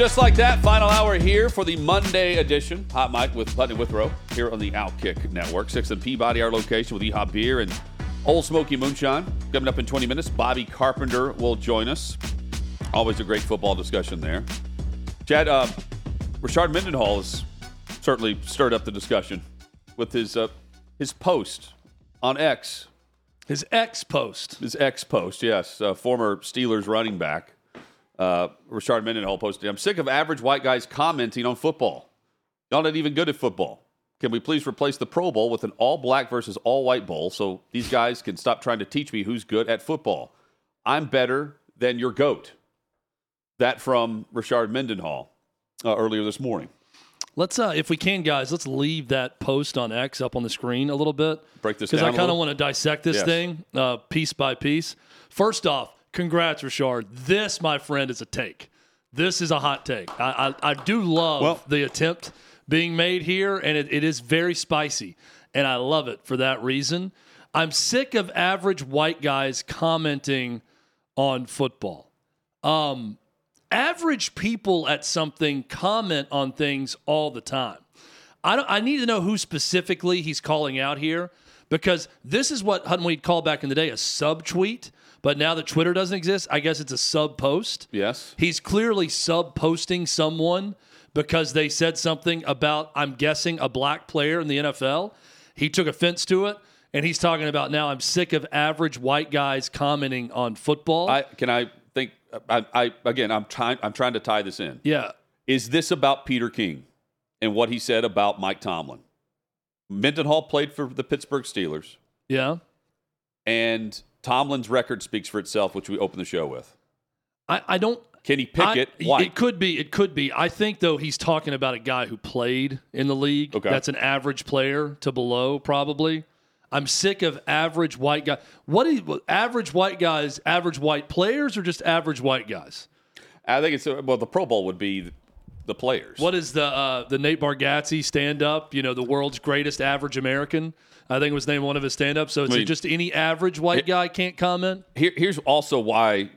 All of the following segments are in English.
Just like that, final hour here for the Monday edition. Hot Mic with Putney Withrow here on the Outkick Network. Sixth and Peabody, our location with Yeehaw Beer and Ole Smoky Moonshine. Coming up in 20 minutes, Bobby Carpenter will join us. Always a great football discussion there. Chad, uh, Rashard Mendenhall has certainly stirred up the discussion with his uh, his post on X. His ex post. His ex post, yes. Uh, former Steelers running back. Uh, Rashard Mendenhall posted, I'm sick of average white guys commenting on football. Y'all not even good at football. Can we please replace the Pro Bowl with an all black versus all white bowl so these guys can stop trying to teach me who's good at football? I'm better than your GOAT. That from Rashard Mendenhall uh, earlier this morning. Let's, uh, if we can, guys, let's leave that post on X up on the screen a little bit. Break this Because I kind of want to dissect this Yes. thing uh, piece by piece. First off, congrats, Richard. This, my friend, is a take. This is a hot take. I, I, I do love Well- the attempt being made here, and it, it is very spicy. And I love it for that reason. I'm sick of average white guys commenting on football. Um, average people at something comment on things all the time. I, don't, I need to know who specifically he's calling out here because this is what Hutton Weed called back in the day a subtweet. But now that Twitter doesn't exist, I guess it's a sub post. Yes. He's clearly sub posting someone because they said something about, I'm guessing, a black player in the NFL. He took offense to it. And he's talking about now, I'm sick of average white guys commenting on football. I can I think I, I again I'm trying I'm trying to tie this in. yeah. Is this about Peter King and what he said about Mike Tomlin? Mendenhall played for the Pittsburgh Steelers, Yeah. and Tomlin's record speaks for itself, which we open the show with. I, I don't. Kenny Pickett, I- white. It could be. It could be. I think though he's talking about a guy who played in the league. Okay. That's an average player to below probably. I'm sick of average white guy. What is average white guys? Average white players or just average white guys? I think it's well, the Pro Bowl would be the players. What is the uh, the Nate Bargatze stand up? You know, the world's greatest average American. I think it was named one of his stand ups. So is I mean- it just any average white guy can't comment? Here, here's also why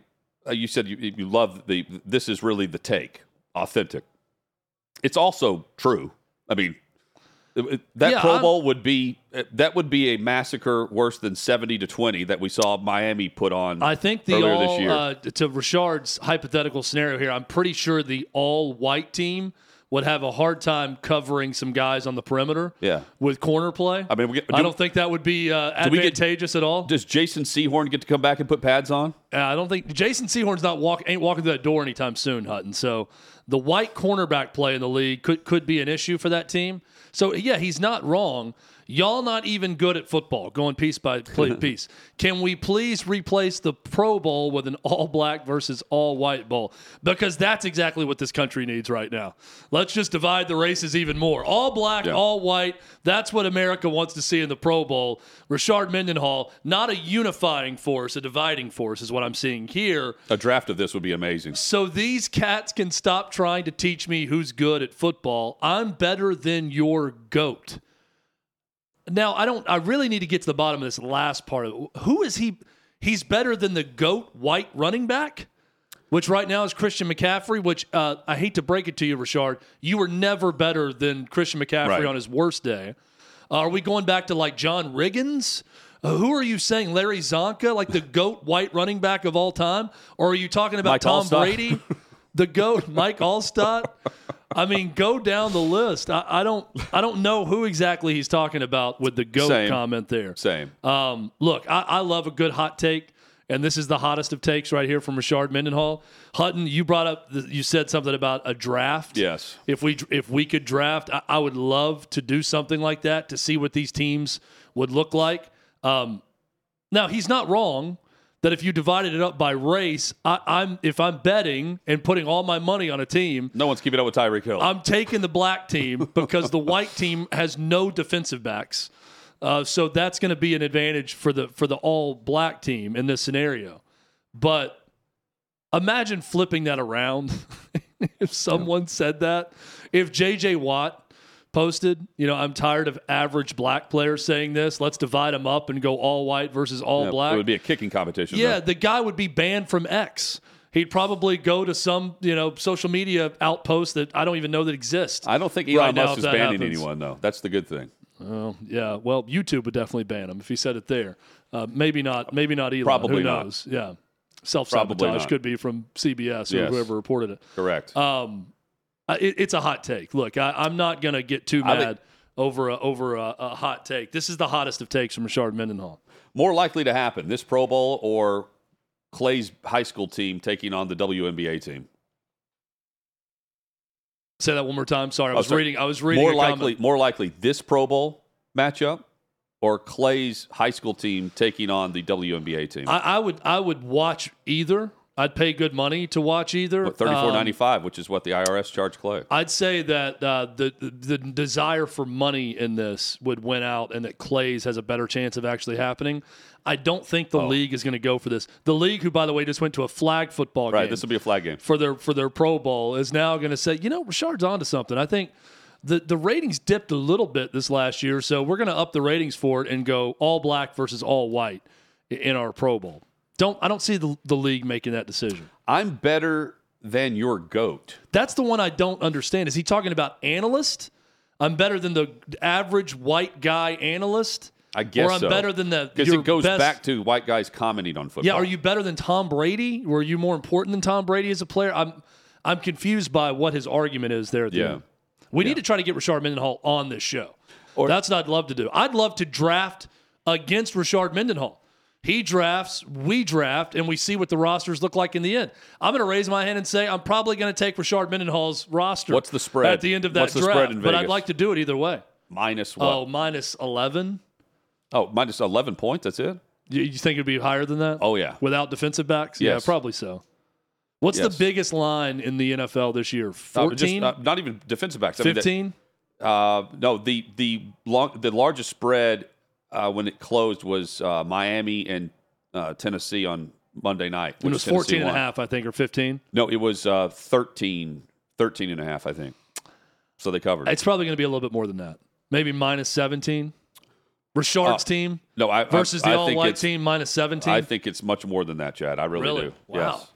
uh, you said you, you love the. This is really the take, authentic. It's also true. I mean, it- it- that Yeah, Pro I'm- Bowl would be uh, that would be a massacre worse than seventy to twenty that we saw Miami put on. I think the earlier all this year. uh, to Richard's hypothetical scenario here. I'm pretty sure the all white team would have a hard time covering some guys on the perimeter. Yeah. with corner play. I mean, we get- I do- don't think that would be uh, we get- advantageous at all. Does Jason Sehorn get to come back and put pads on? Uh, I don't think Jason Sehorn's not walk ain't walking through that door anytime soon, Hutton. So the white cornerback play in the league could could be an issue for that team. So yeah, he's not wrong. Y'all not even good at football, going piece by piece. Can we please replace the Pro Bowl with an all black versus all white bowl? Because that's exactly what this country needs right now. Let's just divide the races even more. All black, Yeah. all white. That's what America wants to see in the Pro Bowl. Rashard Mendenhall, not a unifying force, a dividing force, is what I'm seeing here. A draft of this would be amazing. So these cats can stop trying to teach me who's good at football. I'm better than your goat. Now, I don't I really need to get to the bottom of this last part of it. Who is he? He's better than the goat white running back, which right now is Christian McCaffrey, which uh, I hate to break it to you, Richard. You were never better than Christian McCaffrey Right. on his worst day. Uh, are we going back to like John Riggins? Uh, who are you saying? Larry Csonka, like the GOAT white running back of all time? Or are you talking about Mike Tom Alstott? Brady, the GOAT, Mike Alstott? I mean, go down the list. I, I don't I don't know who exactly he's talking about with the GOAT Same. comment there. Same. Um, look, I, I love a good hot take, and this is the hottest of takes right here from Richard Mendenhall. Hutton, you brought up, the, you said something about a draft. Yes. If we if we could draft, I, I would love to do something like that to see what these teams would look like. Um, now he's not wrong. That if you divided it up by race, I, I'm if I'm betting and putting all my money on a team, No one's keeping up with Tyreek Hill. I'm taking the black team because the white team has no defensive backs. Uh, so that's going to be an advantage for the for the all black team in this scenario. But imagine flipping that around. if someone said that, if JJ Watt posted, you know, I'm tired of average black players saying this. Let's divide them up and go all white versus all Yeah, black. It would be a kicking competition. Yeah, though. the guy would be banned from X. He'd probably go to some, you know, social media outpost that I don't even know that exists. I don't think Elon right Musk is banning happens. anyone though. That's the good thing. Oh, yeah. Well, YouTube would definitely ban him if he said it there. Uh, maybe not. Maybe not Elon. Probably Who not. Yeah. Self sabotage could be from CBS or Yes. whoever reported it. Correct. Um, uh, it, it's a hot take. Look, I, I'm not going to get too mad think- over a, over a, a hot take. This is the hottest of takes from Richard Mendenhall. More likely to happen this Pro Bowl or Clay's high school team taking on the WNBA team. Say that one more time. Sorry, I Oh, was sorry. reading. I was reading. More likely, comment. more likely this Pro Bowl matchup or Clay's high school team taking on the WNBA team. I, I would. I would watch either. I'd pay good money to watch either. What, Thirty-four Um, ninety-five, which is what the IRS charged Clay. I'd say that uh, the the desire for money in this would win out, and that Clay's has a better chance of actually happening. I don't think the Oh. league is going to go for this. The league, who by the way just went to a flag football Right, game this will be a flag game. for their for their Pro Bowl, is now going to say, you know, Richard's onto something. I think the the ratings dipped a little bit this last year, so we're going to up the ratings for it and go all black versus all white in our Pro Bowl. Don't I don't see the the league making that decision. I'm better than your goat. That's the one I don't understand. Is he talking about analyst? I'm better than the average white guy analyst. I guess or I'm so. better than the because it goes best- back to white guys commenting on football. Yeah, are you better than Tom Brady? Were you more important than Tom Brady as a player? I'm I'm confused by what his argument is there. Yeah. end. we need to try to get Richard Mendenhall on this show. Or- That's what I'd love to do. I'd love to draft against Richard Mendenhall. He drafts, we draft, and we see what the rosters look like in the end. I'm going to raise my hand and say I'm probably going to take Richard Mendenhall's roster. What's the spread? at the end of that What's the draft? spread in but I'd like to do it either way. minus what? Oh, minus eleven. Oh, minus eleven points. That's it. You, you think it'd be higher than that? Oh yeah. without defensive backs? Yes. Yeah, probably so. What's Yes. the biggest line in the NFL this year? Uh, 14? uh, not even defensive backs. I mean, 15? Uh, no, the the long, the largest spread uh, when it closed was uh, Miami and uh, Tennessee on Monday night. When It was Tennessee 14 and a half, I think, or 15. No, it was uh, 13, 13 and a half, I think. So they covered. It's probably going to be a little bit more than that. Maybe minus 17. Richard's Uh, team no, I, versus I, the I all think white it's- team minus 17. I think it's much more than that, Chad. I really, Really? do. Wow. Yes.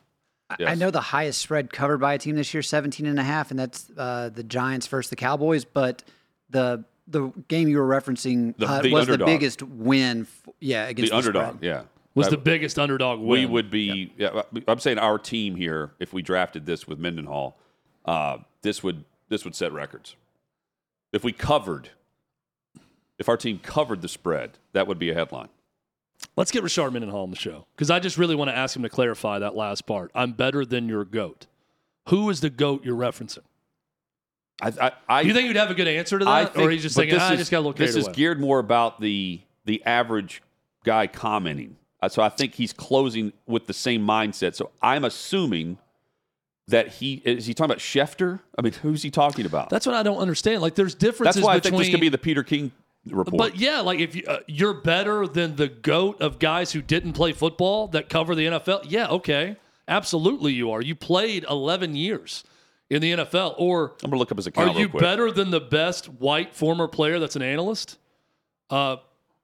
I Yes. know the highest spread covered by a team this year, 17 and a half, and that's uh, the Giants versus the Cowboys. But the the game you were referencing The- uh, the was underdog. the biggest win, f- yeah, against The the, underdog, spread. yeah. was I- the biggest underdog win. we would be. Yeah, I'm saying our team here. If we drafted this with Mendenhall, uh, this would this would set records. If we covered, if our team covered the spread, that would be a headline. Let's get Richard Mendenhall on the show because I just really want to ask him to clarify that last part. I'm better than your goat. Who is the goat you're referencing? I, I, I Do you think you'd have a good answer to I that, think, or he's just but thinking, this "Ah, I is- just got a little This is away"? geared more about the the average guy commenting. Uh, So I think he's closing with the same mindset. So I'm assuming that he is he talking about Schefter. I mean, who's he talking about? That's what I don't understand. Like, there's differences That's why I between. think this could be the Peter King report. But yeah, like if you, uh, you're better than the goat of guys who didn't play football that cover the NFL, yeah, okay, absolutely you are. You played 11 years in the NFL, or I'm gonna look up his are you quick. better than the best white former player that's an analyst? Uh,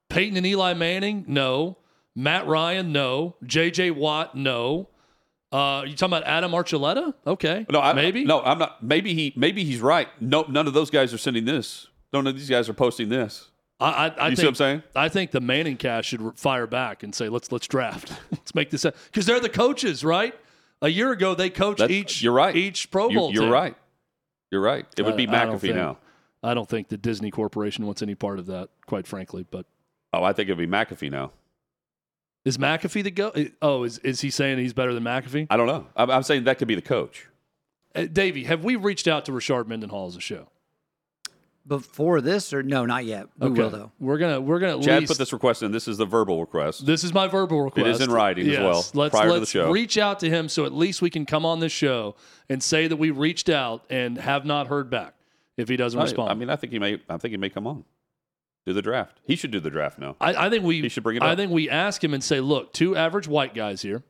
Peyton and Eli Manning, no. Matt Ryan, no. J.J. Watt, no. Uh, you talking about Adam Archuleta? Okay, No, I, maybe. No, I'm not. Maybe he. Maybe he's right. No, none of those guys are sending this. None of these guys are posting this. I, I, I You think, see what I'm saying? I think the Manning cast should fire back and say, let's let's draft, let's make this because they're the coaches, right? A year ago, they coached That's- each you're right. each Pro You- Bowl. You're team. right. You're right. It would be I- I McAfee think- now. I don't think the Disney Corporation wants any part of that, quite frankly. But Oh, I think it'd be McAfee now. is McAfee the go? Oh, is is he saying he's better than McAfee? I don't know. I'm, I'm saying that could be the coach. Uh, Davey, have we reached out to Richard Mendenhall as a show? Before this, or no, not yet. We will though. We're gonna we're gonna at Chad least put this request in. This is the verbal request. This is my verbal request. It is in writing as well, Let's, prior to the show. reach out to him so at least we can come on this show and say that we reached out and have not heard back if he doesn't I, respond. I mean, I think he may. I think he may come on. Do the draft. He should do the draft now. I, I think we He should bring it I think we ask him and say, look, two average white guys here,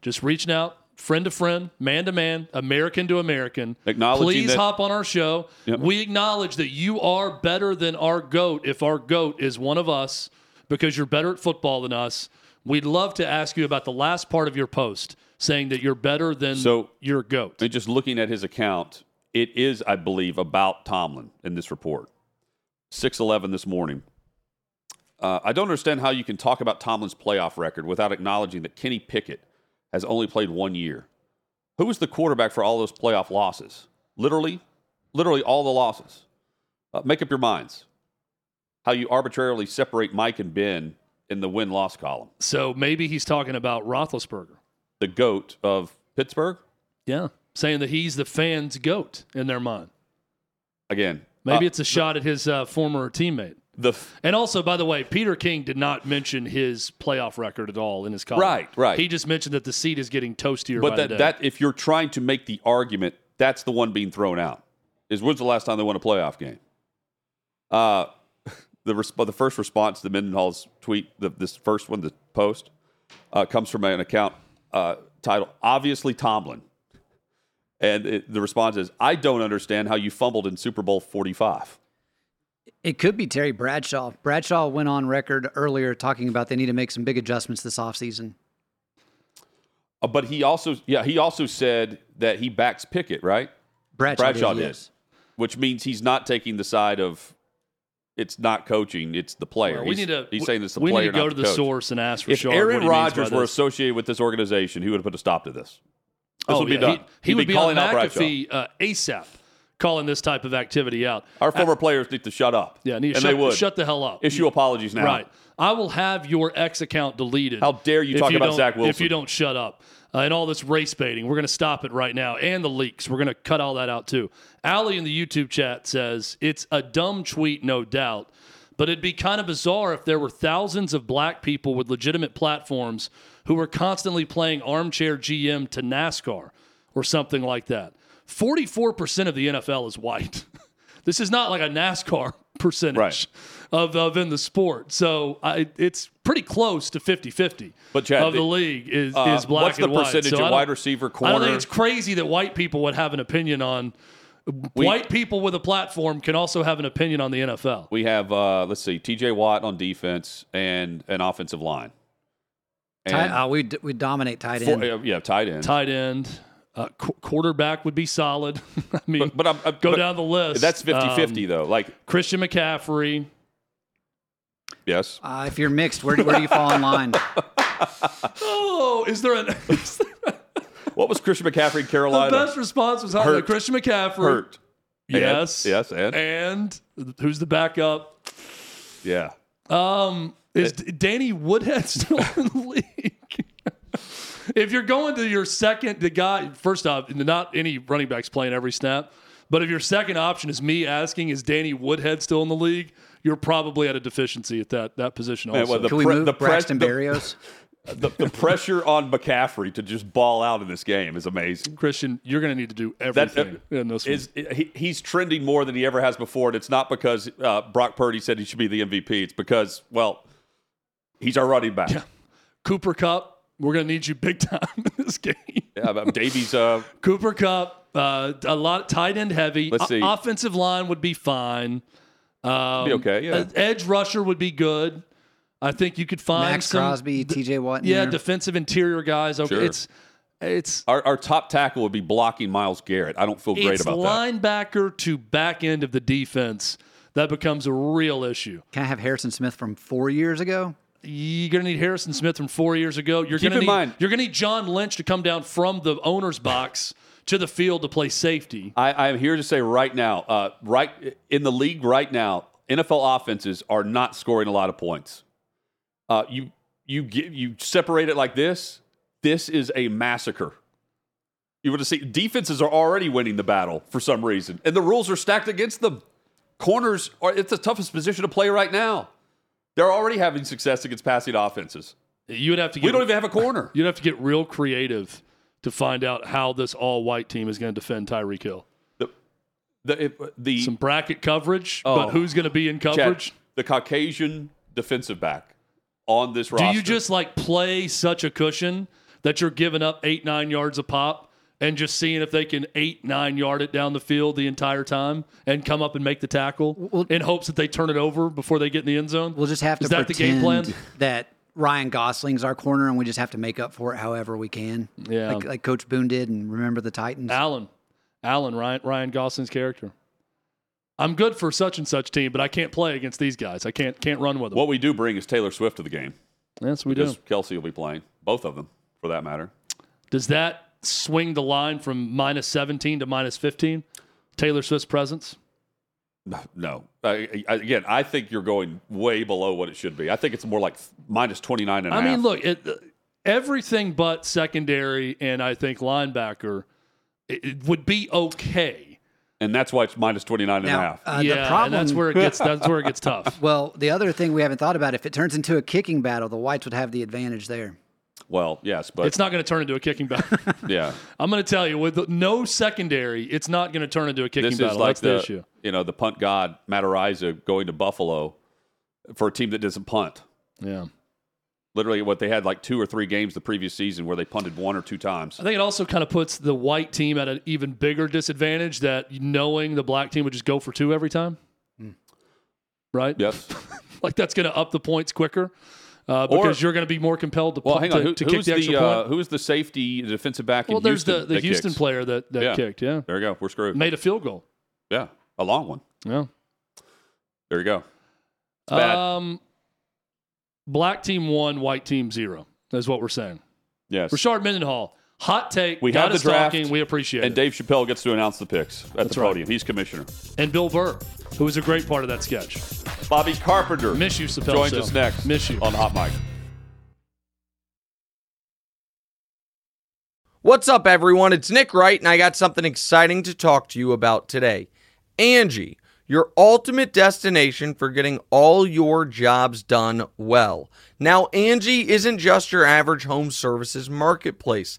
just reaching out, friend to friend, man to man, American to American. Please that- hop on our show. Yep. We acknowledge that you are better than our goat if our goat is one of us because you're better at football than us. We'd love to ask you about the last part of your post saying that you're better than So- your goat. And just looking at his account, it is, I believe, about Tomlin in this report. Six eleven this morning. Uh, I don't understand how you can talk about Tomlin's playoff record without acknowledging that Kenny Pickett has only played one year. Who was the quarterback for all those playoff losses? Literally, literally all the losses. Uh, make up your minds. How you arbitrarily separate Mike and Ben in the win loss column. So maybe he's talking about Roethlisberger. The goat of Pittsburgh. Yeah. Saying that he's the fans' goat in their mind. Again, Maybe uh, it's a shot at his uh, former teammate. The And also, by the way, Peter King did not mention his playoff record at all in his column. Right, right. He just mentioned that the seat is getting toastier But by that, that if you're trying to make the argument, that's the one being thrown out. Is when's the last time they won a playoff game? Uh, the resp- the first response to Mendenhall's tweet, the, this first one, the post, uh, comes from an account uh, titled "Obviously Tomlin," and it, the response is, "I don't understand how you fumbled in Super Bowl 45." It could be Terry Bradshaw. Bradshaw went on record earlier talking about they need to make some big adjustments this offseason. Uh, but he also, yeah, he also said that he backs Pickett, right? Bradshaw, Bradshaw did, did. yes. which means he's not taking the side of it's not coaching, it's the player. Well, we he's, need to. he's saying it's the we player, need to go to the the source and ask for If Shard Aaron what he means by Rodgers were this. associated with this organization, he would have put a stop to this. This oh, would be yeah, done. He, he He'd be be calling on out Bradshaw. McAfee uh, ASAP, calling this type of activity out. Our former players need to shut up. Yeah, need to and shut, they would shut the hell up. issue apologies now. Right. I will have your X account deleted. How dare you talk about don't- Zach Wilson. If you don't shut up. Uh, and all this race baiting. We're going to stop it right now. And the leaks. We're going to cut all that out too. Allie in the YouTube chat says, It's a dumb tweet, no doubt. But it'd be kind of bizarre if there were thousands of black people with legitimate platforms who were constantly playing armchair GM to NASCAR or something like that. 44% of the NFL is white. this is not like a NASCAR percentage Right. of, of in the sport. So I, it's pretty close to 50 50 But, Chad, of the the- league is, Uh, is black what's the and white. percentage So of I don't- wide receiver, I don't think it's crazy that white people would have an opinion on. white people with a platform can also have an opinion on the NFL. We have uh, let's see, T.J. Watt on defense and an offensive line. Tight, uh, we, d- we dominate tight four- end. uh, yeah, tight end. Tight end, uh, qu- quarterback would be solid. I mean, But, but, I'm, I'm- go but down the list. That's 50-50 Um, though. Like Christian McCaffrey. yes, Uh, if you're mixed, where, do- where do you fall in line? Oh, is there an is there- what was Christian McCaffrey in the best response was how Hurt. Christian McCaffrey. Hurt. And- Yes. yes, and And who's the backup? yeah. Um, is D- Danny Woodhead still in the league? If you're going to your second, the guy, first off, not any running backs playing every snap, but if your second option is me asking, is Danny Woodhead still in the league? You're probably at a deficiency at that that position. Man, Also, well, the Can we pre- move the Braxton the- Berrios? the, the pressure on McCaffrey to just ball out in this game is amazing. Christian, you're going to need to do That everything in this one. is he, he's trending more than he ever has before, and it's not because uh, Brock Purdy said he should be the MVP. It's because well, he's our running back. Yeah. Cooper Kupp, we're going to need you big time in this game. Yeah, but Davies, uh, Cooper Kupp, uh, a lot tight end heavy. Let's see. O- offensive line would be fine. Um, Be okay, yeah. edge rusher would be good. I think you could find Max some, Crosby, TJ Watt. in Yeah, there. defensive interior guys. Okay, Sure. it's it's our, our top tackle would be blocking Myles Garrett. I don't feel great it's about that. linebacker to back end of the defense that becomes a real issue. Can I have Harrison Smith from four years ago? You're gonna need Harrison Smith from four years ago. You're Keep gonna in need mind- you're gonna need John Lynch to come down from the owner's box to the field to play safety. I, I am here to say right now, uh, right in the league right now, NFL offenses are not scoring a lot of points. Uh, you you get you separate it like this. This is a massacre. You would see defenses are already winning the battle for some reason, and the rules are stacked against them. corners are it's the toughest position to play right now. They're already having success against passing offenses. You would have to get We don't even have a corner. you'd have to get real creative to find out how this all white team is going to defend Tyreek Hill. The the, if, the Some bracket coverage, Oh. but who's going to be in Chad, coverage? the Caucasian defensive back on this roster. Do you just like play such a cushion that you're giving up eight, nine yards a pop and just seeing if they can eight, nine yard it down the field the entire time and come up and make the tackle Well- in hopes that they turn it over before they get in the end zone? We'll just have to Is that the game pretend plan? that Ryan Gosling's our corner, and we just have to make up for it however we can. Yeah. like, like Coach Boone did, and remember the Titans. Allen, Allen, Ryan, Ryan Gosling's character. I'm good for such and such team, but I can't play against these guys. I can't can't run with them. what we do bring is Taylor Swift to the game yes, we do. because Kelsey will be playing both of them for that matter. Does that swing the line from minus 17 to minus 15? Taylor Swift's presence? No, I, I, again, I think you're going way below what it should be. I think it's more like minus 29 and a I half. mean, look, it, everything but secondary and I think linebacker it, it would be okay. and that's why it's minus 29 and a half. uh, yeah, the problem. and that's where it gets that's where it gets tough. well, the other thing we haven't thought about, if it turns into a kicking battle, the Whites would have the advantage there. Well, yes, but It's not going to turn into a kicking battle. yeah. I'm going to tell you, with no secondary, it's not going to turn into a kicking This battle. is like That's the, the, issue. you know, the punt god Matt Araiza going to Buffalo for a team that doesn't punt. Yeah. Literally, what they had like two or three games the previous season where they punted one or two times. I think it also kind of puts the white team at an even bigger disadvantage that knowing the black team would just go for two every time. Hmm. Right? Yes. Like that's going to up the points quicker uh, Or- because you're going to be more compelled to, Well, hang on. to, Who, to kick the the, extra uh, point. who's the safety the defensive back Well, in there's Houston? the, the Houston kicks? player that, that Yeah. kicked. Yeah. There you go. We're screwed. Made a field goal. Yeah, a long one. Yeah. There you go. It's bad. Um, black team one, white team zero. That's what we're saying. yes. Rashard Mendenhall, hot take. We got have the us draft, talking. We appreciate and it. And Dave Chappelle gets to announce the picks at That's the right. podium. He's commissioner. and Bill Burr, who was a great part of that sketch. Bobby Carpenter Miss you, Chappelle joins Show. us next Miss you. on Hot Mic. What's up, everyone? It's Nick Wright, and I got something exciting to talk to you about today. Angie, your ultimate destination for getting all your jobs done well. Now, Angie isn't just your average home services marketplace.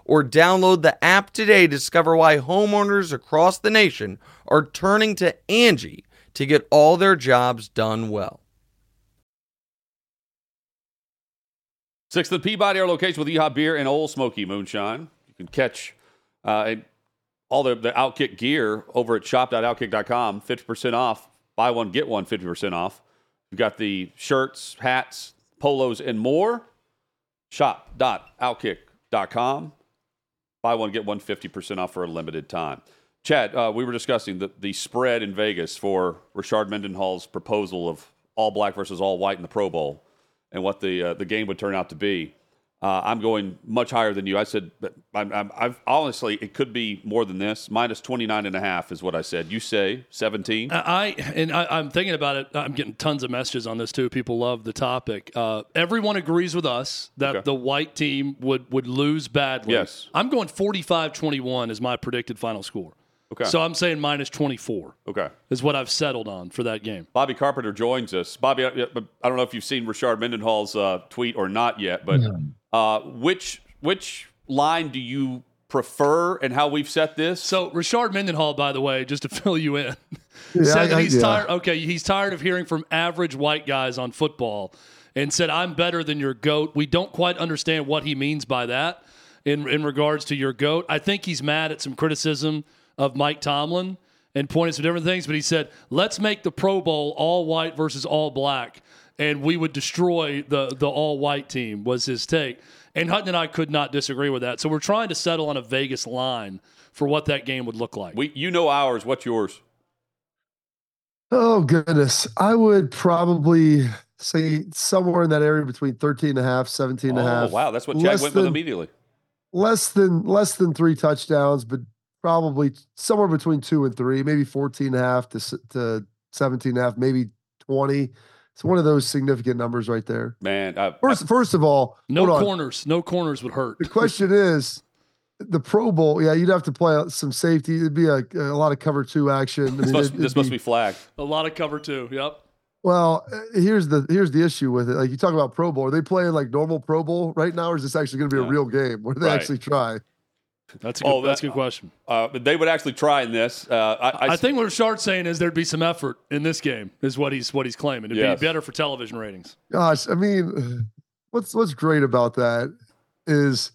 or download the app today to discover why homeowners across the nation are turning to Angie to get all their jobs done well. Sixth and Peabody, our location with Yeehaw Beer and Ole Smoky Moonshine. You can catch uh, all the, the Outkick gear over at shop.outkick.com. 50% off. Buy one, get one, 50% off. We've got the shirts, hats, polos, and more. Shop.outkick.com. Buy one, get one, 50% off for a limited time. Chad, uh, we were discussing the, the spread in Vegas for Richard Mendenhall's proposal of all black versus all white in the Pro Bowl and what the uh, the game would turn out to be. Uh, I'm going much higher than you. I said, but I'm, I'm, I've honestly, it could be more than this. Minus 29 and a half is what I said. You say 17? I and I, I'm thinking about it. I'm getting tons of messages on this too. People love the topic. Uh, everyone agrees with us that Okay. the white team would would lose badly. Yes. I'm going 45-21 is my predicted final score. Okay. So I'm saying minus 24 okay. is what I've settled on for that game. Bobby Carpenter joins us. Bobby, I, I don't know if you've seen Richard Mendenhall's uh, tweet or not yet, but uh, which which line do you prefer and how we've set this? So Rashard Mendenhall, by the way, just to fill you in, Yeah, said I- that I- he's yeah. tired. Okay, he's tired of hearing from average white guys on football, and said, "I'm better than your goat." We don't quite understand what he means by that in in regards to your goat. I think he's mad at some criticism of Mike Tomlin and pointed some different things. But he said, "Let's make the Pro Bowl all white versus all black." And we would destroy the the all white team was his take. And Hutton and I could not disagree with that. So we're trying to settle on a Vegas line for what that game would look like. we, you know ours. What's yours? Oh goodness. I would probably say somewhere in that area between 13 and a half, 17 and a Oh, half. wow. That's what Chad Less went with immediately. Less than less than three touchdowns, but probably somewhere between two and three, maybe 14 and a half to, to 17 and a half, maybe 20. It's one of those significant numbers right there. Man, I, First, first of all, No hold on. corners. No corners would hurt. The question is the Pro Bowl. Yeah, you'd have to play out some safety. It'd be a, a lot of cover two action. I this, mean, must, it'd- this it'd must be flagged. A lot of cover too. Yep. Well, uh, here's the here's the issue with it. Like you talk about Pro Bowl, are they playing like normal Pro Bowl right now, or is this actually going to be Yeah. a real game where they Right. actually try? That's a good, Oh, that's a good question. Uh, but they would actually try in this. Uh, I, I, I, think what Richard's saying is there'd be some effort in this game, is what he's what he's claiming. It'd Yes. be better for television ratings. Gosh, I mean, what's what's great about that is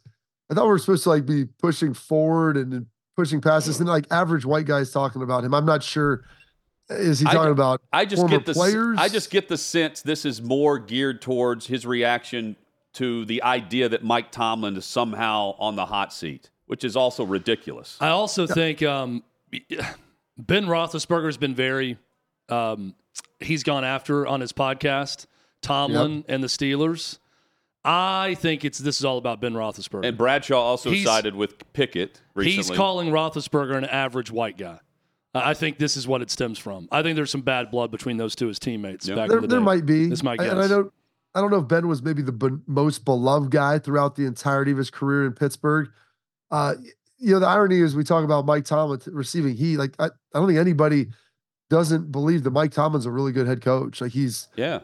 I thought we were supposed to like be pushing forward and and pushing past this, and like average white guys talking about him. I'm not sure. Is he I- talking about? I just get the players? I just get the sense this is more geared towards his reaction to the idea that Mike Tomlin is somehow on the hot seat, which is also ridiculous. I also think um, Ben Roethlisberger has been very. Um, he's gone after on his podcast Tomlin and the Steelers. I think it's this is all about Ben Roethlisberger. And Bradshaw also He's- sided with Pickett recently. He's calling Roethlisberger an average white guy. I I think this is what it stems from. I think there's some bad blood between those two as teammates Yeah. back there, in the there day. might be. This is my I- And I don't, I don't know if Ben was maybe the be- most beloved guy throughout the entirety of his career in Pittsburgh. Uh, you know, the irony is we talk about Mike Tomlin receiving heat. Like, I, I don't think anybody doesn't believe that Mike Tomlin's a really good head coach. Like, he's yeah.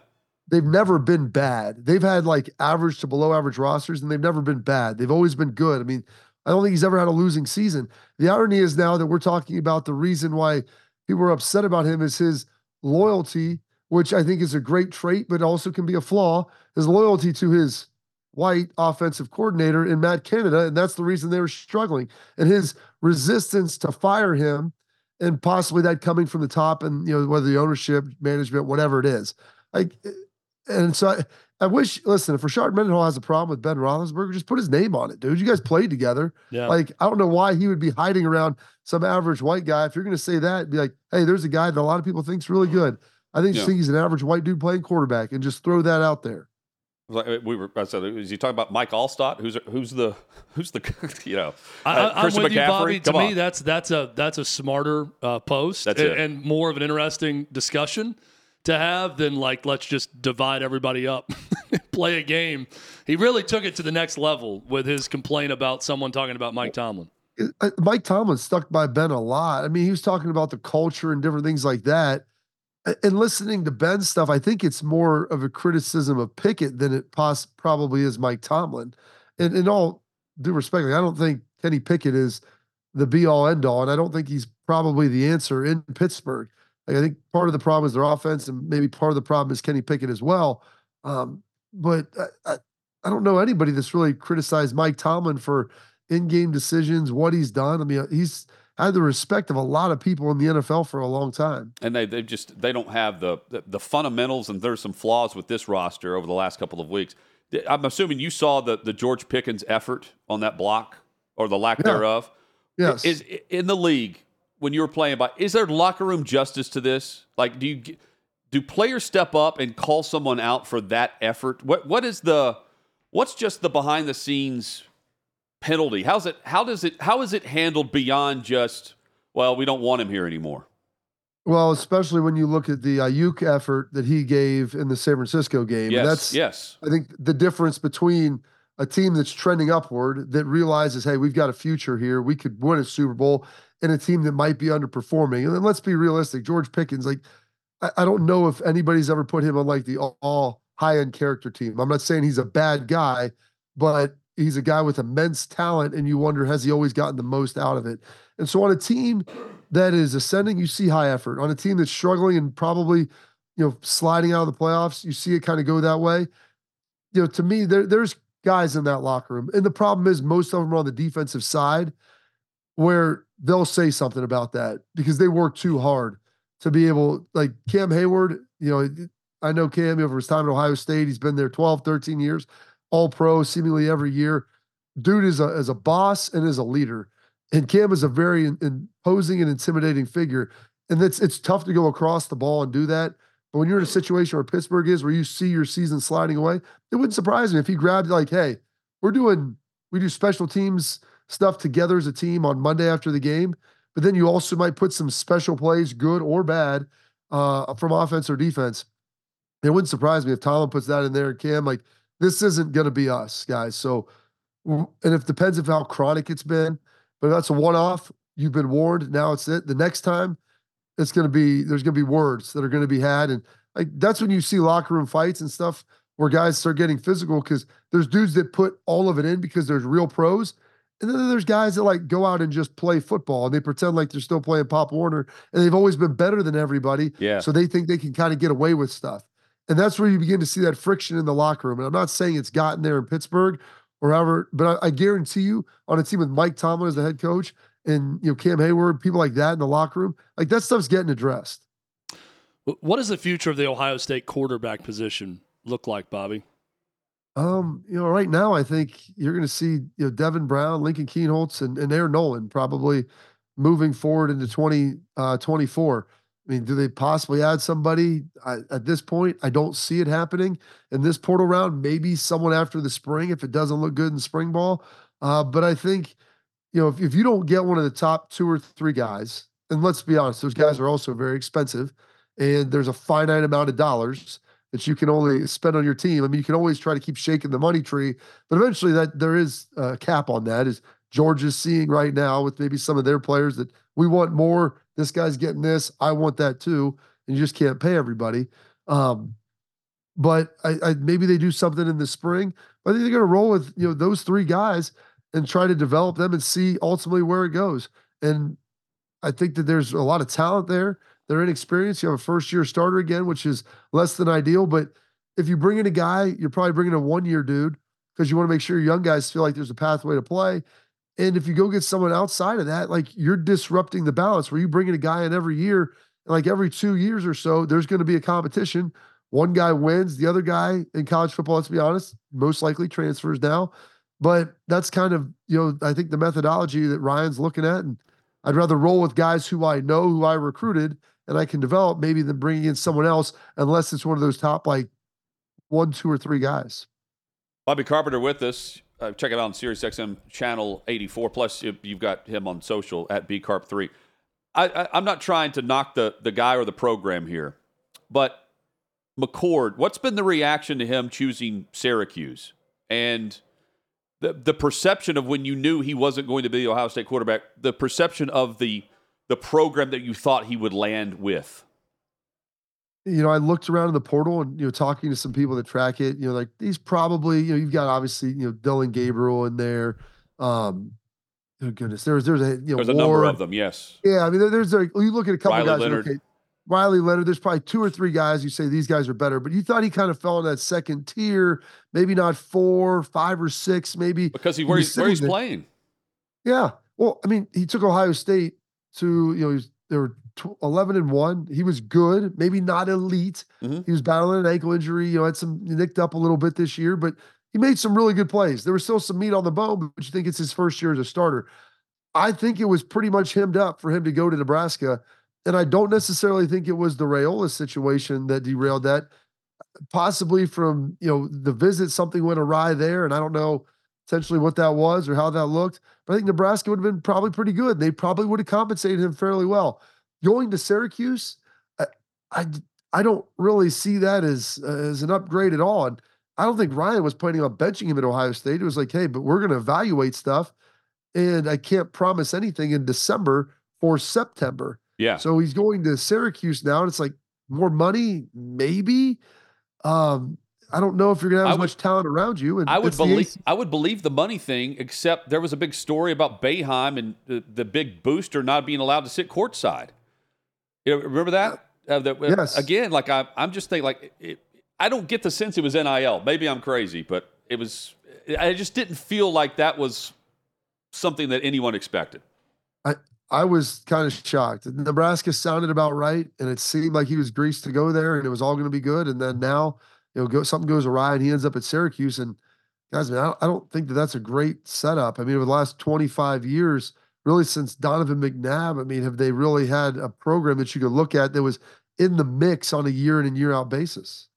they've never been bad. They've had like average to below average rosters, and they've never been bad. They've always been good. I mean, I don't think he's ever had a losing season. The irony is now that we're talking about the reason why people are upset about him is his loyalty, which I think is a great trait, but also can be a flaw. His loyalty to his white offensive coordinator in Matt Canada, and that's the reason they were struggling. And his resistance to fire him, and possibly that coming from the top, and you know whether the ownership, management, whatever it is, like eh, and so I, I wish, listen, if Rashard Mendenhall has a problem with Ben Roethlisberger, just put his name on it, dude. You guys played together. Yeah. Like, I don't know why he would be hiding around some average white guy. If you're going to say that, be like, hey, there's a guy that a lot of people think's really good. I think Yeah. think he's an average white dude playing quarterback and just throw that out there. Like, uh, We were. I said, is he talking about Mike Alstott? Who's who's the who's the you know? I, uh, I, I'm Christian with you, McCaffrey? Bobby. To Come me, that's that's a that's a smarter uh, post That's and, and more of an interesting discussion to have than like let's just divide everybody up, play a game. He really took it to the next level with his complaint about someone talking about Mike Tomlin. Uh, Mike Tomlin stuck by Ben a lot. I mean, he was talking about the culture and different things like that. And listening to Ben's stuff, I think it's more of a criticism of Pickett than it poss- probably is Mike Tomlin. And in all due respect, I don't think Kenny Pickett is the be all end all, and I don't think he's probably the answer in Pittsburgh. Like, I think part of the problem is their offense, and maybe part of the problem is Kenny Pickett as well. Um, but I, I, I don't know anybody that's really criticized Mike Tomlin for in-game decisions, what he's done. I mean, he's had the respect of a lot of people in the NFL for a long time. and they they just they don't have the, the the fundamentals and there's some flaws with this roster over the last couple of weeks i'm assuming you saw the the george pickens effort on that block or the lack Yeah. thereof Yes. is in the league when you were playing by is there locker room justice to this like do you do players step up and call someone out for that effort what what is the what's just the behind the scenes penalty how's it how does it how is it handled beyond just well we don't want him here anymore Well, especially when you look at the Aiyuk effort that he gave in the San Francisco game. yes And that's, yes I think, the difference between a team that's trending upward that realizes, hey, we've got a future here. We could win a Super Bowl, and a team that might be underperforming. And then let's be realistic. George Pickens, like, I, I don't know if anybody's ever put him on like the all, all high end character team. I'm not saying he's a bad guy, but he's a guy with immense talent, and you wonder has he always gotten the most out of it? And so on a team that is ascending, you see high effort. On a team that's struggling and probably you know sliding out of the playoffs, you see it kind of go that way. You know, to me, there there's guys in that locker room, and the problem is most of them are on the defensive side, where they'll say something about that because they work too hard to be able like Cam Heyward, you know, I know Cam over his time at Ohio State. He's been there 12, 13 years, all pro seemingly every year. Dude is a, as a boss and is a leader. And Cam is a very imposing and intimidating figure. And it's it's tough to go across the ball and do that. But when you're in a situation where Pittsburgh is, where you see your season sliding away, it wouldn't surprise me if he grabbed like, hey, we're doing we do special teams stuff together as a team on Monday after the game. But then you also might put some special plays, good or bad, uh, from offense or defense. It wouldn't surprise me if Tomlin puts that in there and Cam, like, this isn't going to be us, guys. So, and it depends of how chronic it's been, but that's a one off. You've been warned. Now it's it. The next time, it's going to be, there's going to be words that are going to be had. And like, that's when you see locker room fights and stuff where guys start getting physical because there's dudes that put all of it in because there's real pros. And then there's guys that like go out and just play football and they pretend like they're still playing Pop Warner and they've always been better than everybody. Yeah. So they think they can kind of get away with stuff. And that's where you begin to see that friction in the locker room. And I'm not saying it's gotten there in Pittsburgh or ever, but I, I guarantee you on a team with Mike Tomlin as the head coach and you know Cam Heyward, people like that in the locker room, like that stuff's getting addressed. What does the future of the Ohio State quarterback position look like, Bobby? Um, you know, right now I think you're going to see you know Devin Brown, Lincoln Kienholz, and, and Air Noland probably moving forward into 2024. 20, uh, I mean, do they possibly add somebody I, at this point? I don't see it happening in this portal round. Maybe someone after the spring if it doesn't look good in spring ball. Uh, but I think, you know, if, if you don't get one of the top two or three guys, and let's be honest, those guys are also very expensive, and there's a finite amount of dollars that you can only spend on your team. I mean, you can always try to keep shaking the money tree, but eventually that there is a cap on that. Is Georgia's seeing right now with maybe some of their players that we want more. This guy's getting this. I want that too, and you just can't pay everybody. Um, but I, I maybe they do something in the spring. I think they're going to roll with you know those three guys and try to develop them and see ultimately where it goes. And I think that there's a lot of talent there. They're inexperienced. You have a first year starter again, which is less than ideal. But if you bring in a guy, you're probably bringing a one year dude because you want to make sure young guys feel like there's a pathway to play. And if you go get someone outside of that, like you're disrupting the balance where you bring in a guy in every year, like every two years or so, there's going to be a competition. One guy wins, the other guy in college football, let's be honest, most likely transfers now. But that's kind of, you know, I think the methodology that Ryan's looking at. And I'd rather roll with guys who I know, who I recruited, and I can develop maybe than bringing in someone else, unless it's one of those top like one, two, or three guys. Bobby Carpenter with us. Uh, check it out on SiriusXM channel 84. Plus, you've got him on social at bcarp3. I, I, am not trying to knock the, the guy or the program here, but McCord, what's been the reaction to him choosing Syracuse? And the, the perception of when you knew he wasn't going to be the Ohio State quarterback, the perception of the the program that you thought he would land with? You know, I looked around in the portal and you know, talking to some people that track it. You know, like these probably, you know, you've got obviously, you know, Dillon Gabriel in there. Um, oh goodness, there's there's a you know there's a number of them. Yes. Yeah, I mean, there's a you look at a couple Riley guys. Leonard. Okay, Riley Leonard. There's probably two or three guys you say these guys are better, but you thought he kind of fell in that second tier, maybe not four, five or six, maybe because he where he's, where he's playing. Yeah. Well, I mean, he took Ohio State to you know he's they were 11 and 1 he was good maybe not elite mm-hmm. he was battling an ankle injury you know had some nicked up a little bit this year but he made some really good plays there was still some meat on the bone but you think it's his first year as a starter i think it was pretty much hemmed up for him to go to nebraska and i don't necessarily think it was the Rayola situation that derailed that possibly from you know the visit something went awry there and i don't know essentially what that was or how that looked. But I think Nebraska would have been probably pretty good. They probably would have compensated him fairly well. Going to Syracuse, I I, I don't really see that as uh, as an upgrade at all. And I don't think Ryan was planning on benching him at Ohio State. It was like, hey, but we're going to evaluate stuff, and I can't promise anything in December for September. Yeah. So he's going to Syracuse now, and it's like more money, maybe. Um, I don't know if you're going to have I as would- much talent around you. And I would believe I would believe the money thing, except there was a big story about Boeheim and the, the big booster not being allowed to sit courtside. You know, remember that? Uh, that Yes. Again, like I, I'm just thinking, like it, I don't get the sense it was NIL. Maybe I'm crazy, but it was. I just didn't feel like that was something that anyone expected. I I was kind of shocked. Nebraska sounded about right, and it seemed like he was greased to go there, and it was all going to be good. And then now, you know, go, something goes awry, and he ends up at Syracuse. And guys, man, I I don't think that that's a great setup. I mean, over the last 25 years, really since Donovan McNabb, I mean, have they really had a program that you could look at that was in the mix on a year in and year out basis?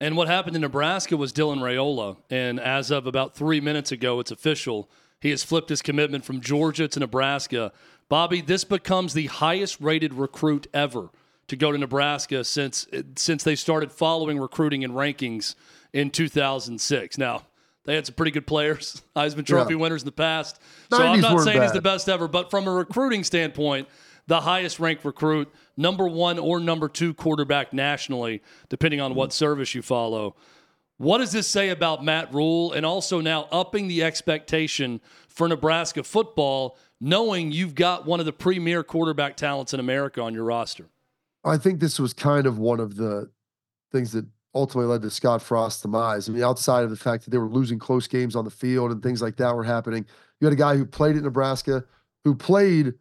And what happened in Nebraska was Dylan Raiola. And as of about three minutes ago, it's official. He has flipped his commitment from Georgia to Nebraska. Bobby, this becomes the highest rated recruit ever to go to Nebraska since since they started following recruiting and rankings in 2006. Now, they had some pretty good players, Heisman Trophy Yeah. winners in the past. So I'm not saying he's the best ever, but from a recruiting standpoint, the highest ranked recruit, number one or number two quarterback nationally, depending on what service you follow. What does this say about Matt Rhule and also now upping the expectation for Nebraska football, knowing you've got one of the premier quarterback talents in America on your roster? I think this was kind of one of the things that ultimately led to Scott Frost's demise. I mean, outside of the fact that they were losing close games on the field and things like that were happening, you had a guy who played at Nebraska, who played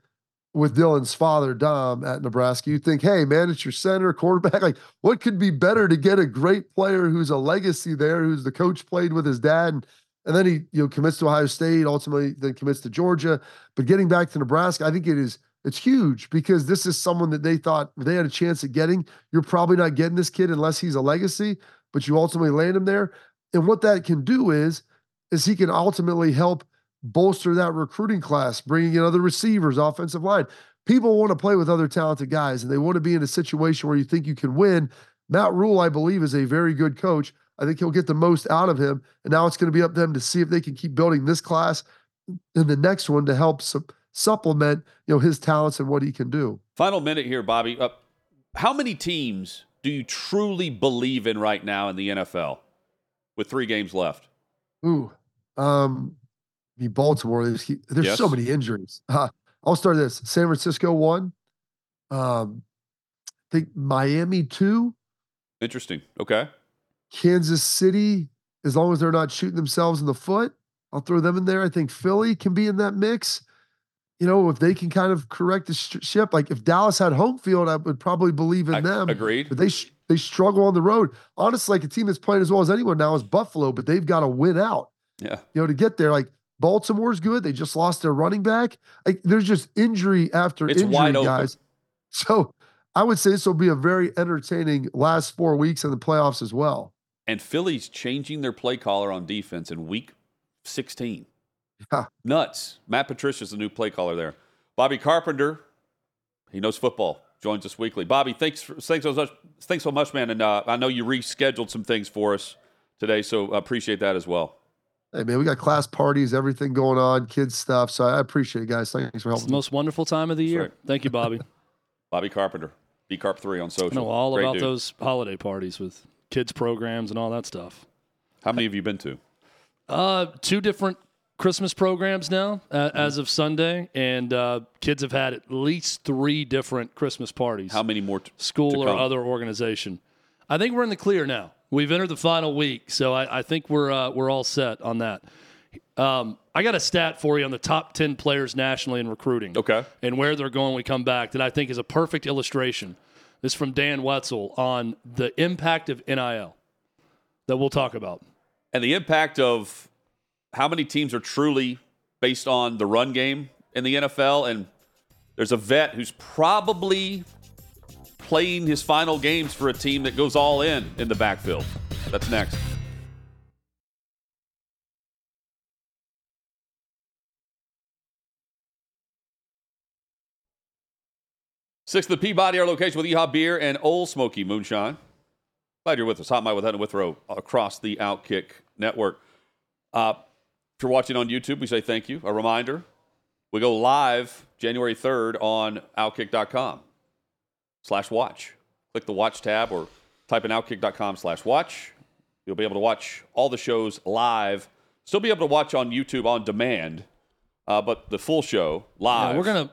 with Dylan's father, Dom, at Nebraska. You think, hey, man, it's your center, quarterback. Like, what could be better to get a great player who's a legacy there, who's the coach played with his dad? And, and then he, you know, commits to Ohio State, ultimately then commits to Georgia. But getting back to Nebraska, I think it is it's huge because this is someone that they thought they had a chance at getting. You're probably not getting this kid unless he's a legacy, but you ultimately land him there. And what that can do is, is he can ultimately help bolster that recruiting class, bringing in other receivers, offensive line. People want to play with other talented guys, and they want to be in a situation where you think you can win. Matt Rhule, I believe, is a very good coach. I think he'll get the most out of him. And now it's going to be up to them to see if they can keep building this class and the next one to help su- supplement, you know, his talents and what he can do. Final minute here, Bobby. Uh, how many teams do you truly believe in right now in the NFL with three games left? Ooh, um, I mean, Baltimore. There's there's Yes. so many injuries. Uh, I'll start this. San Francisco one. Um, I think Miami two. Interesting. Okay. Kansas City, as long as they're not shooting themselves in the foot, I'll throw them in there. I think Philly can be in that mix. You know, if they can kind of correct the ship, like if Dallas had home field, I would probably believe in I- them. agreed. But they they struggle on the road. Honestly, like a team that's playing as well as anyone now is Buffalo, but they've got to win out. Yeah. You know, to get there. Like Baltimore's good. They just lost their running back. Like there's just injury after It's injury, wide open. guys. So I would say this will be a very entertaining last four weeks in the playoffs as well. And Philly's changing their play caller on defense in week 16. Yeah. Nuts. Matt Patricia's the new play caller there. Bobby Carpenter, he knows football, joins us weekly. Bobby, thanks for, thanks so much, thanks so much, man. And uh, I know you rescheduled some things for us today, so I appreciate that as well. Hey man, we got class parties, everything going on, kids stuff. So I appreciate it, guys. Thanks for It's helping. the most wonderful time of the year. right. Thank you, Bobby. Bobby Carpenter, B Carp three on I social. know all Great about dude. those holiday parties with kids programs and all that stuff. How many have you been to? Uh, two different Christmas programs now uh, Mm-hmm. as of Sunday, and uh, kids have had at least three different Christmas parties. How many more? T- school or other organization. I think we're in the clear now. We've entered the final week, so I, I think we're uh, we're all set on that. Um, I got a stat for you on the top ten players nationally in recruiting. Okay. and where they're going. when We come back that I think is a perfect illustration. This is from Dan Wetzel on the impact of NIL that we'll talk about. and the impact of how many teams are truly based on the run game in the NFL. And there's a vet who's probably playing his final games for a team that goes all in in the backfield. That's next. Sixth, the Peabody, our location with Yeehaw Beer and Ole Smoky Moonshine. Glad you're with us. Hot Mike with and Withrow across the Outkick network. Uh, if you're watching on YouTube, we say thank you. A reminder we go live January 3rd on outkick.com slash watch. Click the watch tab or type in outkick.com slash watch. You'll be able to watch all the shows live. Still be able to watch on YouTube on demand, uh, but the full show live. Yeah, we're gonna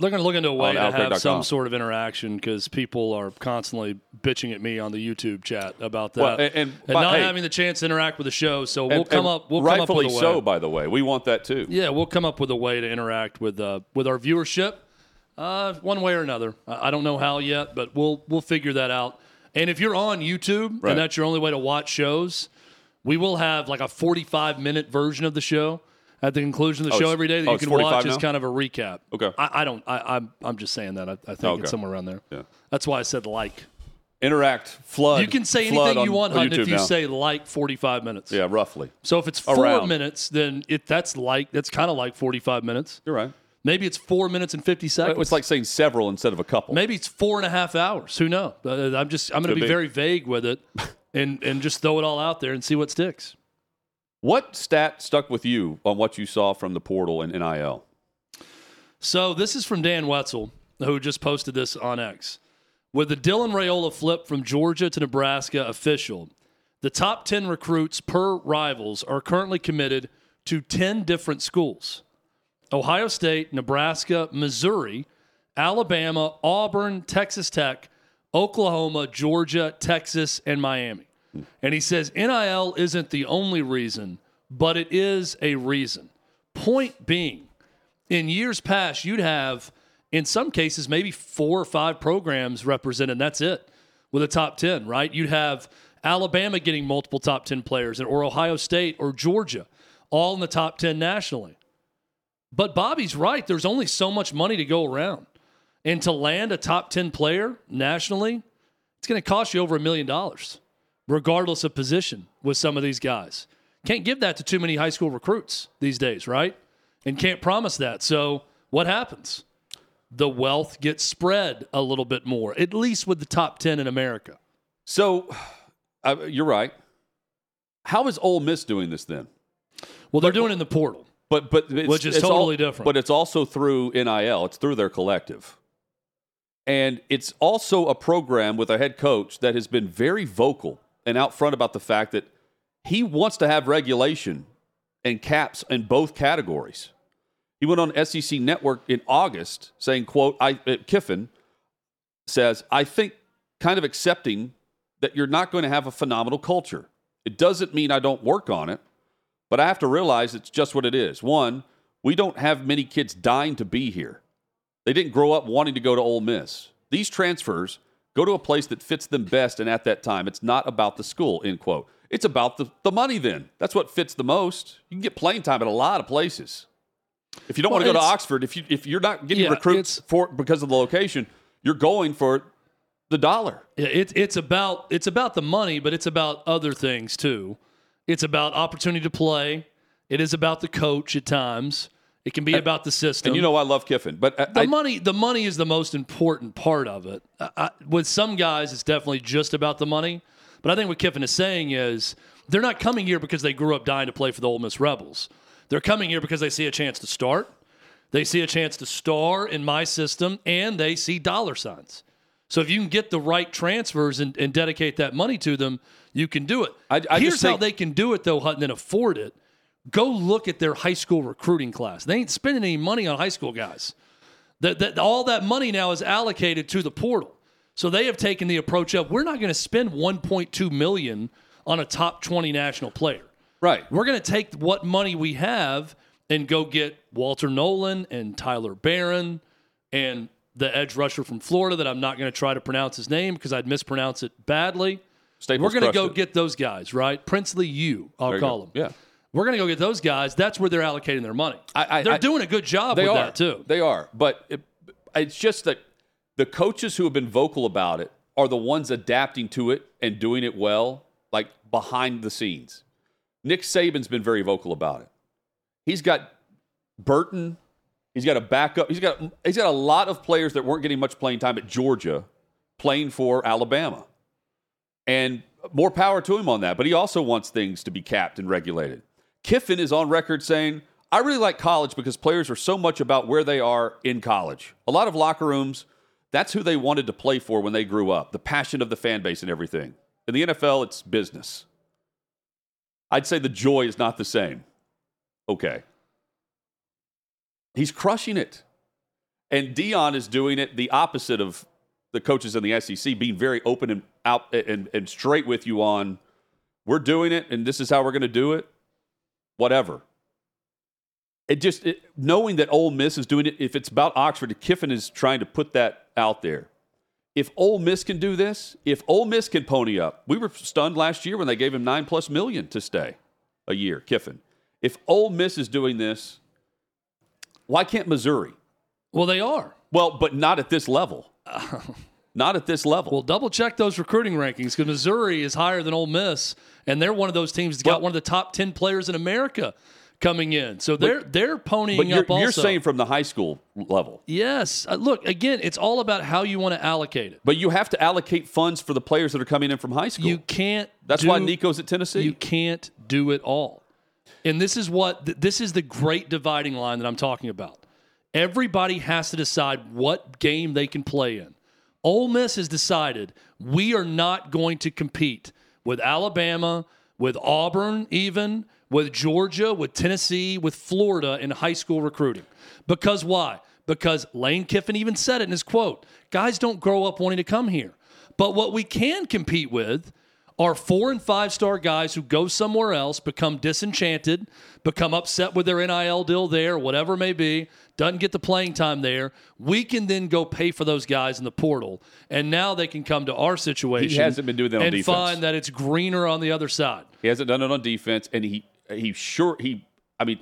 they're gonna look into a way to have some sort of interaction because people are constantly bitching at me on the YouTube chat about that Well, and- and- but, not hey- having the chance to interact with the show. So we'll come up. We'll come up with a way. so, by the way. We want that too. Yeah, we'll come up with a way to interact with uh, with our viewership, uh, one way or another. I I don't know how yet, but we'll we'll figure that out. And if you're on YouTube Right. and that's your only way to watch shows, we will have like a 45 minute version of the show at the conclusion of the Oh, show every day that oh, you can watch now? kind of a recap. Okay. I, I don't. I, I'm I'm just saying that. I, I think Okay. it's somewhere around there. Yeah. That's why I said like. Interact, flood. You can say anything you want, Hunt, if you now. say like 45 minutes. Yeah, roughly. So if it's four Around. minutes, then it that's like that's kind of like 45 minutes. You're right. Maybe it's four minutes and 50 seconds. It's like saying several instead of a couple. Maybe it's four and a half hours. Who knows? Uh, I'm just I'm going to be, be. very vague with it, and and just throw it all out there and see what sticks. What stat stuck with you on what you saw from the portal and NIL? So this is from Dan Wetzel, who just posted this on X. With the Dylan Raiola flip from Georgia to Nebraska official, the top 10 recruits per rivals are currently committed to 10 different schools Ohio State, Nebraska, Missouri, Alabama, Auburn, Texas Tech, Oklahoma, Georgia, Texas, and Miami. And he says NIL isn't the only reason, but it is a reason. Point being, in years past, you'd have, in some cases, maybe four or five programs represented. That's it with a top 10, right? You'd have Alabama getting multiple top 10 players, or Ohio State or Georgia, all in the top 10 nationally. But Bobby's right. There's only so much money to go around. And to land a top 10 player nationally, it's going to cost you over a million dollars, regardless of position with some of these guys. Can't give that to too many high school recruits these days, right? And can't promise that. So what happens? The wealth gets spread a little bit more, at least with the top 10 in America. So, uh, you're right. How is Ole Miss doing this then? Well, they're doing it in the portal. But but it's, Which is it's all- totally different. But it's also through NIL. It's through their collective, and it's also a program with a head coach that has been very vocal and out front about the fact that he wants to have regulation and caps in both categories. He went on SEC Network in August saying, "quote I uh, Kiffin says I think kind of accepting that you're not going to have a phenomenal culture. It doesn't mean I don't work on it." But I have to realize it's just what it is. One, we don't have many kids dying to be here. They didn't grow up wanting to go to Ole Miss. These transfers go to a place that fits them best and at that time. It's not about the school, end quote. It's about the, the money then. That's what fits the most. You can get playing time at a lot of places. If you don't Well, want to go to Oxford, if you if you're not getting Yeah, recruits for because of the location, you're going for the dollar. Yeah, it, it's about it's about the money, but it's about other things too. It's about opportunity to play. It is about the coach at times. It can be about the system. And you know I love Kiffin, but I- the I, money the money is the most important part of it. I, with some guys, it's definitely just about the money. But I think what Kiffin is saying is they're not coming here because they grew up dying to play for the Ole Miss Rebels. They're coming here because they see a chance to start. They see a chance to star in my system, and they see dollar signs. So if you can get the right transfers and, and dedicate that money to them, you can do it. I- I Here's just how they can do it, though, Hutton, and afford it. Go look at their high school recruiting class. They ain't spending any money on high school guys. That, that all that money now is allocated to the portal. So they have taken the approach of we're not going to spend 1.2 million on a top 20 national player. right. We're going to take what money we have and go get Walter Nolen and Tyler Baron and the edge rusher from Florida that I'm not going to try to pronounce his name because I'd mispronounce it badly. Staples We're going to go it. get those guys, right? Princely U, I'll There call them. Yeah. We're going to go get those guys. That's where they're allocating their money. I- I- they're I- doing a good job They with are that too. They are, but it, it's just that the coaches who have been vocal about it are the ones adapting to it and doing it well, like behind the scenes. Nick Saban's been very vocal about it. He's got Burton. He's got a backup. He's got he's got a lot of players that weren't getting much playing time at Georgia, playing for Alabama, and more power to him on that. But he also wants things to be capped and regulated. Kiffin is on record saying, I really like college because players are so much about where they are in college. A lot of locker rooms, that's who they wanted to play for when they grew up, the passion of the fan base and everything. In the NFL, it's business. I'd say the joy is not the same. Okay. He's crushing it. And Deion is doing it the opposite of the coaches in the SEC, being very open and out and, and straight with you on we're doing it and this is how we're going to do it. Whatever. It just it, knowing that Ole Miss is doing it. If it's about Oxford, Kiffin is trying to put that out there. If Ole Miss can do this, if Ole Miss can pony up, we were stunned last year when they gave him nine plus million to stay a year. Kiffin. If Ole Miss is doing this, why can't Missouri? Well, they are. Well, but not at this level. not at this level. Well, double check those recruiting rankings because Missouri is higher than Ole Miss, and they're one of those teams that's got Well- one of the top ten players in America coming in. So they're they're ponying but you're, up. Also, you're saying from the high school level. yes. Uh, look, again, it's all about how you want to allocate it. But you have to allocate funds for the players that are coming in from high school. You can't. That's do- why Nico's at Tennessee. You can't do it all. And this is what th- this is the great dividing line that I'm talking about. Everybody has to decide what game they can play in. Ole Miss has decided we are not going to compete with Alabama, with Auburn, even with Georgia, with Tennessee, with Florida in high school recruiting. Because why? Because Lane Kiffin even said it in his quote guys don't grow up wanting to come here. But what we can compete with are four and five star guys who go somewhere else, become disenchanted, become upset with their NIL deal there, whatever it may be, doesn't get the playing time there. We can then go pay for those guys in the portal. And now they can come to our situation. He hasn't been doing that on and defense. find that it's greener on the other side. He hasn't done it on defense, and he he sure he. I mean,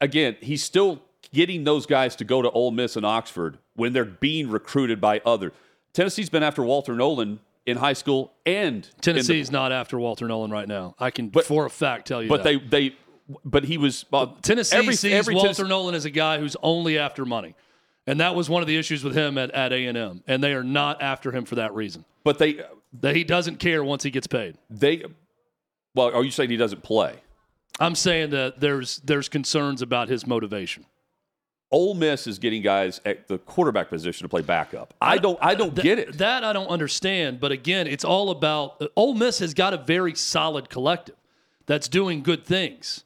again, he's still getting those guys to go to Ole Miss and Oxford when they're being recruited by other. Tennessee's been after Walter Nolen in high school and in the- not after Walter Nolen right now. I can But- for a fact tell you but that. they they but he was uh, Tennessee every, sees every Walter Tennessee- Nolan as a guy who's only after money. And that was one of the issues with him at, at A&M. And they are not after him for that reason. but they That he doesn't care once he gets paid. they well, are you saying he doesn't play? I'm saying that there's there's concerns about his motivation. Ole Miss is getting guys at the quarterback position to play backup. I don't I don't get it. That I don't understand. But again, it's all about uh, Ole Miss has got a very solid collective that's doing good things.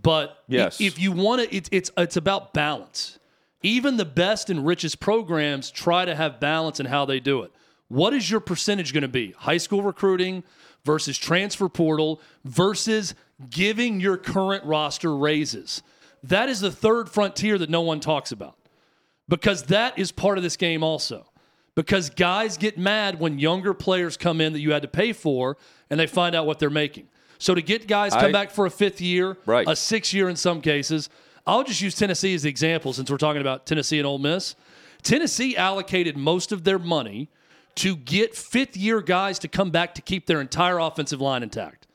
But Yes. if you want to, it's it's it's about balance. Even the best and richest programs try to have balance in how they do it. What is your percentage going to be? High school recruiting versus transfer portal versus giving your current roster raises. That is the third frontier that no one talks about because that is part of this game also. Because guys get mad when younger players come in that you had to pay for and they find out what they're making. So to get guys come I- back for a fifth year, Right. a sixth year in some cases, I'll just use Tennessee as the example since we're talking about Tennessee and Ole Miss. Tennessee allocated most of their money to get fifth year guys to come back to keep their entire offensive line intact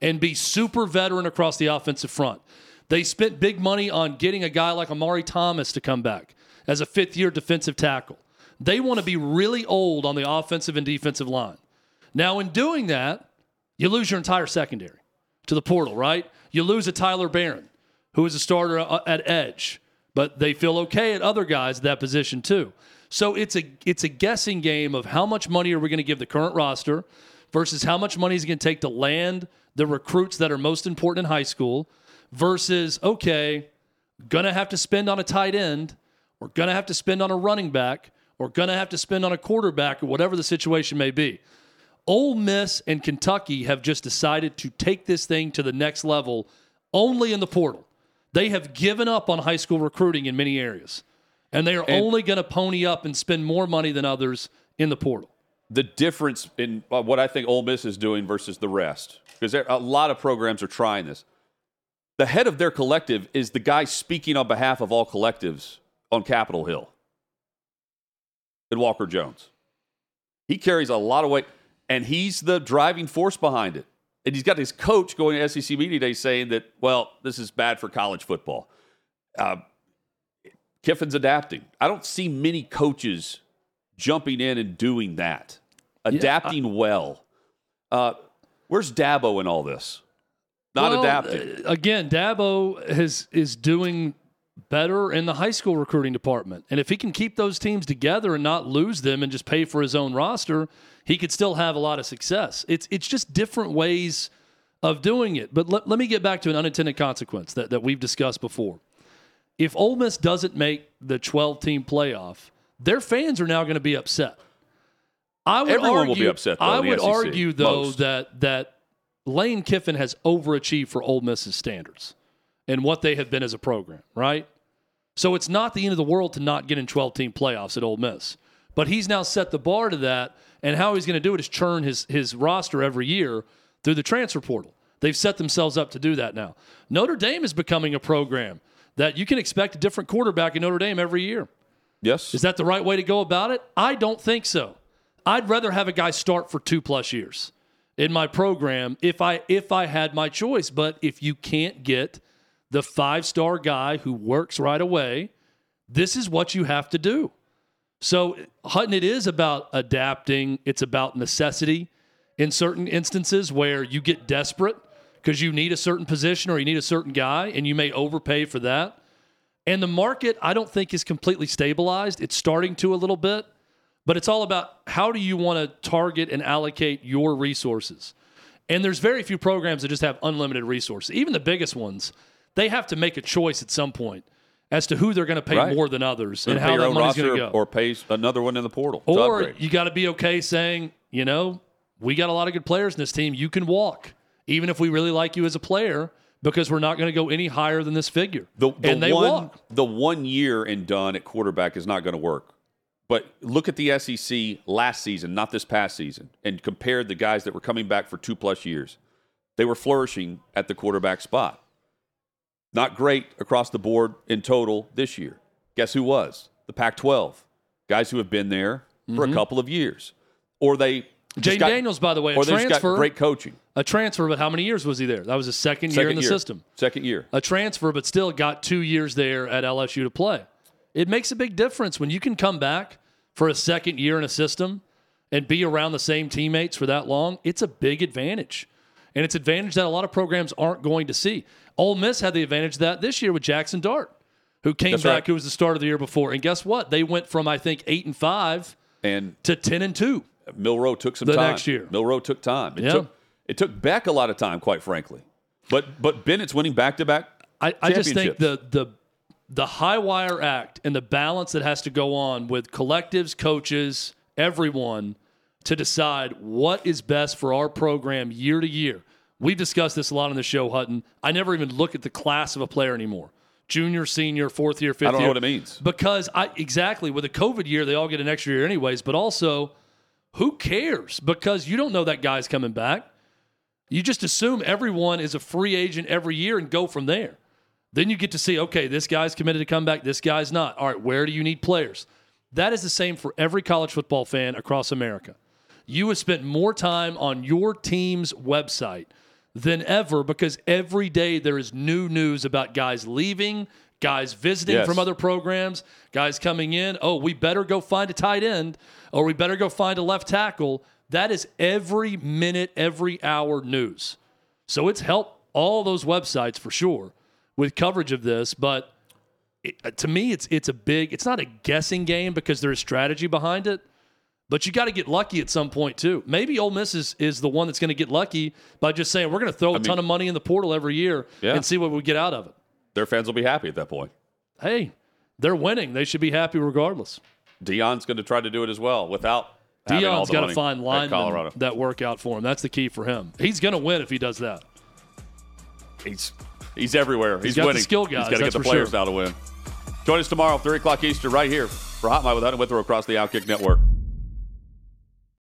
and be super veteran across the offensive front. They spent big money on getting a guy like Omari Thomas to come back as a fifth year defensive tackle. They want to be really old on the offensive and defensive line. Now, in doing that, you lose your entire secondary to the portal, right? You lose a Tyler Baron, who is a starter uh, at edge, but they feel okay at other guys at that position too. So it's a it's a guessing game of how much money are we going to give the current roster versus how much money is it going to take to land the recruits that are most important in high school versus okay, gonna have to spend on a tight end, or gonna have to spend on a running back, or gonna have to spend on a quarterback, or whatever the situation may be. Ole Miss and Kentucky have just decided to take this thing to the next level only in the portal. They have given up on high school recruiting in many areas, and they are only going to pony up and spend more money than others in the portal. the difference in uh, what I think Ole Miss is doing versus the rest, because a lot of programs are trying this. The head of their collective is the guy speaking on behalf of all collectives on Capitol Hill, and Walker Jones. He carries a lot of weight, and he's the driving force behind it. And he's got his coach going to SEC Media Day saying that, well, this is bad for college football. Uh, Kiffin's adapting. I don't see many coaches jumping in and doing that, adapting well. Uh, where's Dabo in all this? Not Well, adapting. uh, Again, Dabo has is doing better in the high school recruiting department. And if he can keep those teams together and not lose them and just pay for his own roster, he could still have a lot of success. It's it's just different ways of doing it. But let, let me get back to an unintended consequence that, that we've discussed before. If Ole Miss doesn't make the 12 team playoff, their fans are now going to be upset. I would Everyone argue, will be upset, though, I would argue, though, Most. that that Lane Kiffin has overachieved for Ole Miss's standards and what they have been as a program, right? So it's not the end of the world to not get in 12 team playoffs at Ole Miss. But he's now set the bar to that, and how he's going to do it is churn his, his roster every year through the transfer portal. They've set themselves up to do that now. Notre Dame is becoming a program that you can expect a different quarterback in Notre Dame every year. Yes. Is that the right way to go about it? I don't think so. I'd rather have a guy start for two plus years in my program if I if I had my choice. But if you can't get the five star guy who works right away, this is what you have to do. So Hutton, it is about adapting. It's about necessity in certain instances where you get desperate because you need a certain position or you need a certain guy, and you may overpay for that. And the market, I don't think, is completely stabilized. It's starting to a little bit, but it's all about how do you want to target and allocate your resources. And there's very few programs that just have unlimited resources. Even the biggest ones, they have to make a choice at some point as to who they're going to pay Right. more than others and how that money's going to go. or pays another one in the portal. Or you got to be okay saying, you know, we got a lot of good players in this team. You can walk, even if we really like you as a player, because we're not going to go any higher than this figure. The, the and they one, walk. The one year and done at quarterback is not going to work. But look at the SEC last season, not this past season, and compare the guys that were coming back for two plus years. They were flourishing at the quarterback spot. Not great across the board in total this year. Guess who was? The Pac 12. Guys who have been there for a couple of years. Or they. just Jayden got- Mm-hmm. Daniels, by the way, a or they just got transfer. great coaching. A transfer, but how many years was he there? That was his second, year in the system. Second year. A transfer, but still got two years there at LSU to play. It makes a big difference when you can come back for a second year in a system and be around the same teammates for that long. It's a big advantage. And it's advantage that a lot of programs aren't going to see. Ole Miss had the advantage of that this year with Jackson Dart, who came That's back, right. who was the start of the year before. And guess what? They went from I think eight and five And to ten and two. Milroe took some The time. next year. Milroe took time. It Yeah. took it took Beck a lot of time, quite frankly. But but Bennett's winning back to back. I, I just think the the the high wire act and the balance that has to go on with collectives, coaches, everyone to decide what is best for our program year to year. We've discussed this a lot on the show, Hutton. I never even look at the class of a player anymore. Junior, senior, fourth year, fifth year. I don't know year. what it means. Because I exactly with a COVID year, they all get an extra year anyways, but also who cares? Because you don't know that guy's coming back. You just assume everyone is a free agent every year and go from there. Then you get to see, okay, this guy's committed to come back, this guy's not. All right, where do you need players? That is the same for every college football fan across America. You have spent more time on your team's website than ever because every day there is new news about guys leaving, guys visiting Yes. from other programs, guys coming in. Oh, we better go find a tight end or we better go find a left tackle. That is every minute, every hour news. So it's helped all those websites for sure with coverage of this. But it, uh, to me, it's it's a big. It's not a guessing game because there is strategy behind it. But you got to get lucky at some point too. Maybe Ole Miss is, is the one that's going to get lucky by just saying we're going to throw a mean- ton of money in the portal every year Yeah. and see what we get out of it. Their fans will be happy at that point. Hey, they're winning. They should be happy regardless. Deion's going to try to do it as well without Deion's got to find linemen that work out for him. That's the key for him. He's going to win if he does that. He's he's everywhere. He's, got the winning. skill He's guys, got to get the players sure. now to win. Join us tomorrow, three o'clock Eastern, right here for Hot Mike with Hutton Withrow across the Outkick Network.